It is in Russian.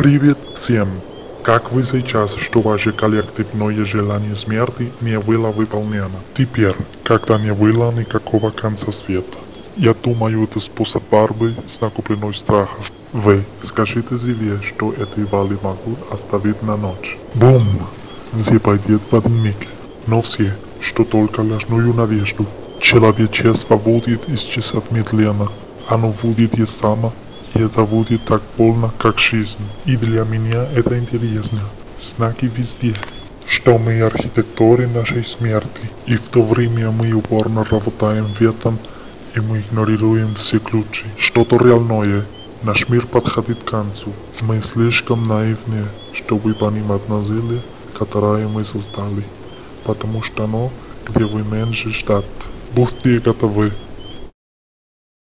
Привет всем! Как вы сейчас, что ваше коллективное желание смерти не было выполнено? Теперь, когда не было никакого конца света. Я думаю, это способ борьбы с накопленной страхом. Вы скажите себе, что эти вали могут оставить на ночь. Бум! Все пойдет в один миг. Но все, что только ложную надежду. Человечество будет исчезать медленно. Оно будет и само, и это будет так больно, как жизнь. И для меня это интересно. Знаки везде. Что мы архитекторы нашей смерти. И в то время мы упорно работаем в этом, и мы игнорируем все ключи. Что-то реальное. Наш мир подходит к концу. Мы слишком наивны, чтобы понимать насилие, которое мы создали. Потому что оно, где вы меньше ждать. Будьте готовы.